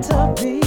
to be.